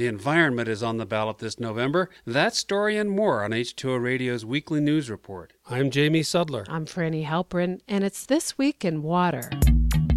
The environment is on the ballot this November. That story and more on H2O Radio's weekly news report. I'm Jamie Sudler. I'm Frani Halperin, and it's This Week in Water.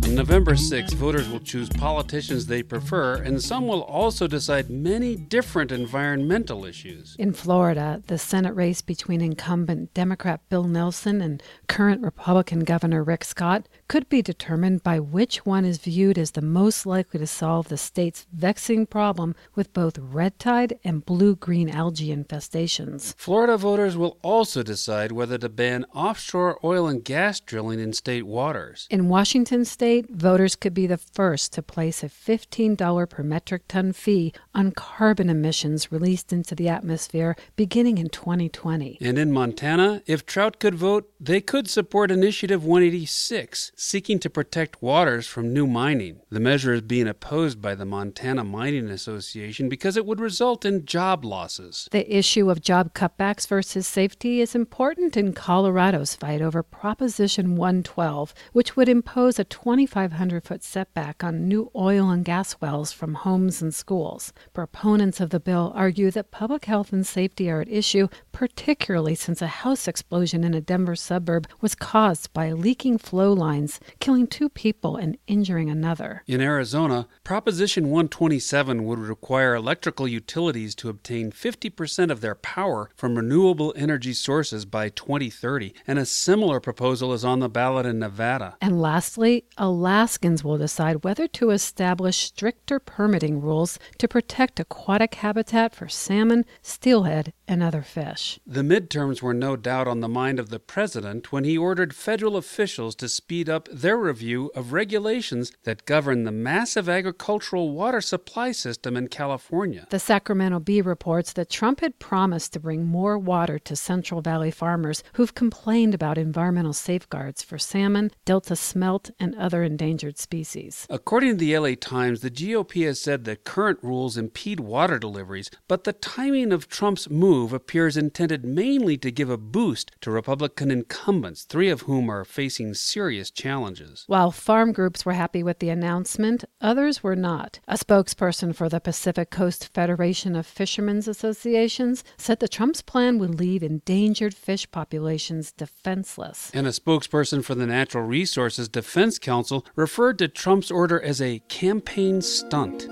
On November 6, voters will choose politicians they prefer, and some will also decide many different environmental issues. In Florida, the Senate race between incumbent Democrat Bill Nelson and current Republican Governor Rick Scott could be determined by which one is viewed as the most likely to solve the state's vexing problem with both red tide and blue green algae infestations. Florida voters will also decide whether to ban offshore oil and gas drilling in state waters. In Washington state, voters could be the first to place a $15 per metric ton fee on carbon emissions released into the atmosphere beginning in 2020. And in Montana, if Trout could vote, they could support Initiative 186, seeking to protect waters from new mining. The measure is being opposed by the Montana Mining Association because it would result in job losses. The issue of job cutbacks versus safety is important in Colorado's fight over Proposition 112, which would impose a 2,500 foot setback on new oil and gas wells from homes and schools. Proponents of the bill argue that public health and safety are at issue, particularly since a house explosion in a Denver suburb was caused by leaking flow lines, killing two people and injuring another. In Arizona, Proposition 127 would require electrical utilities to obtain 50% of their power from renewable energy sources by 2030, and a similar proposal is on the ballot in Nevada. And lastly, Alaskans will decide whether to establish stricter permitting rules to protect aquatic habitat for salmon, steelhead, and other fish. The midterms were no doubt on the mind of the president when he ordered federal officials to speed up their review of regulations that govern the massive agricultural water supply system in California. The Sacramento Bee reports that Trump had promised to bring more water to Central Valley farmers who've complained about environmental safeguards for salmon, delta smelt, and other endangered species. According to the LA Times, the GOP has said that current rules impede water deliveries, but the timing of Trump's move appears intended mainly to give a boost to Republican incumbents, three of whom are facing serious challenges. While farm groups were happy with the announcement, others were not. A spokesperson for the Pacific Coast Federation of Fishermen's Associations said that Trump's plan would leave endangered fish populations defenseless. And a spokesperson for the Natural Resources Defense Council referred to Trump's order as a campaign stunt.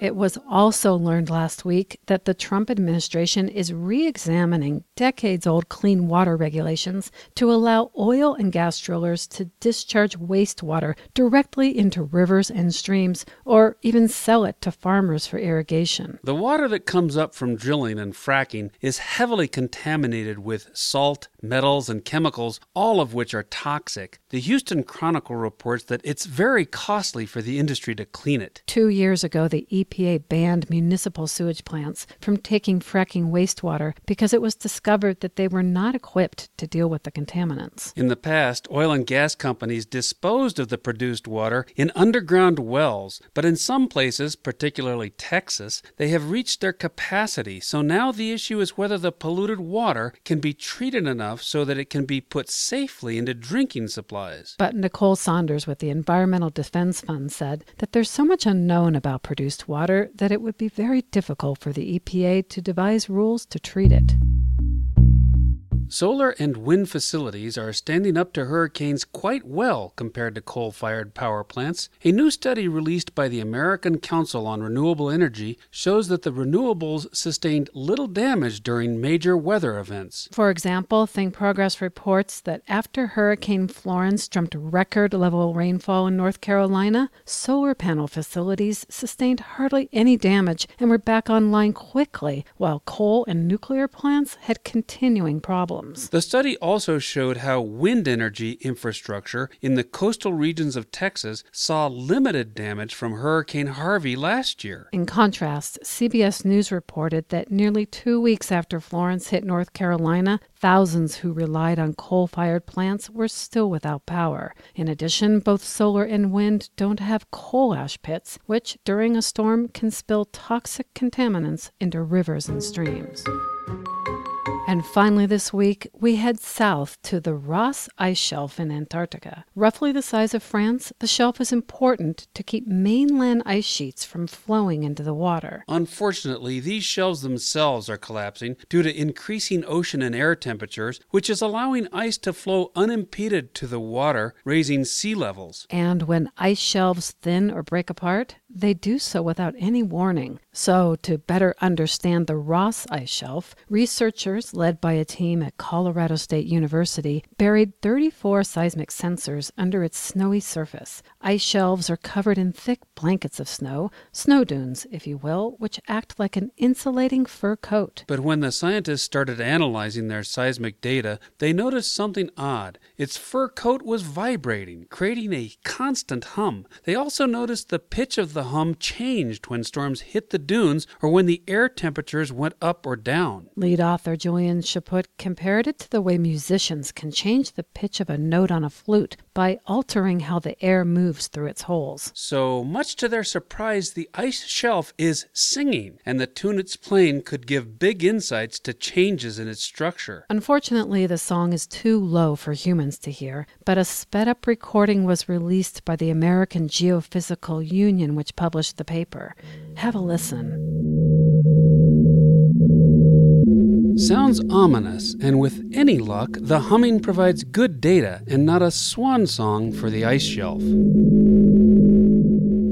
It was also learned last week that the Trump administration is re examining decades old clean water regulations to allow oil and gas drillers to discharge wastewater directly into rivers and streams or even sell it to farmers for irrigation. The water that comes up from drilling and fracking is heavily contaminated with salt, metals, and chemicals, all of which are toxic. The Houston Chronicle reports that it's very costly for the industry to clean it. Two years ago, the EPA banned municipal sewage plants from taking fracking wastewater because it was discovered that they were not equipped to deal with the contaminants. In the past, oil and gas companies disposed of the produced water in underground wells, but in some places, particularly Texas, they have reached their capacity. So now the issue is whether the polluted water can be treated enough so that it can be put safely into drinking supplies. But Nicole Saunders with the Environmental Defense Fund said that there's so much unknown about produced water that it would be very difficult for the EPA to devise rules to treat it. Solar and wind facilities are standing up to hurricanes quite well compared to coal fired power plants. A new study released by the American Council on Renewable Energy shows that the renewables sustained little damage during major weather events. For example, Think Progress reports that after Hurricane Florence dumped record level rainfall in North Carolina, solar panel facilities sustained hardly any damage and were back online quickly, while coal and nuclear plants had continuing problems problems. The study also showed how wind energy infrastructure in the coastal regions of Texas saw limited damage from Hurricane Harvey last year. In contrast, CBS News reported that nearly two weeks after Florence hit North Carolina, thousands who relied on coal fired plants were still without power. In addition, both solar and wind don't have coal ash pits, which during a storm can spill toxic contaminants into rivers and streams. And finally, this week, we head south to the Ross Ice Shelf in Antarctica. Roughly the size of France, the shelf is important to keep mainland ice sheets from flowing into the water. Unfortunately, these shelves themselves are collapsing due to increasing ocean and air temperatures, which is allowing ice to flow unimpeded to the water, raising sea levels. And when ice shelves thin or break apart, they do so without any warning. So, to better understand the Ross ice shelf, researchers led by a team at Colorado State University buried 34 seismic sensors under its snowy surface. Ice shelves are covered in thick blankets of snow, snow dunes, if you will, which act like an insulating fur coat. But when the scientists started analyzing their seismic data, they noticed something odd. Its fur coat was vibrating, creating a constant hum. They also noticed the pitch of the hum changed when storms hit the dunes or when the air temperatures went up or down. Lead author Julien Chaput compared it to the way musicians can change the pitch of a note on a flute by altering how the air moves through its holes. So, much to their surprise, the ice shelf is singing, and the tune it's playing could give big insights to changes in its structure. Unfortunately, the song is too low for humans to hear, but a sped up recording was released by the American Geophysical Union, which published the paper. Have a listen. Sounds ominous, and with any luck, the humming provides good data and not a swan song for the ice shelf.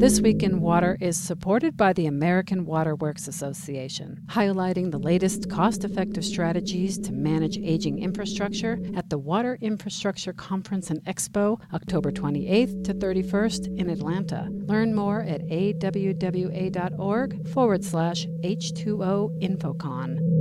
This Week in Water is supported by the American Waterworks Association, highlighting the latest cost effective strategies to manage aging infrastructure at the Water Infrastructure Conference and Expo, October 28th to 31st in Atlanta. Learn more at awwa.org forward slash H2O Infocon.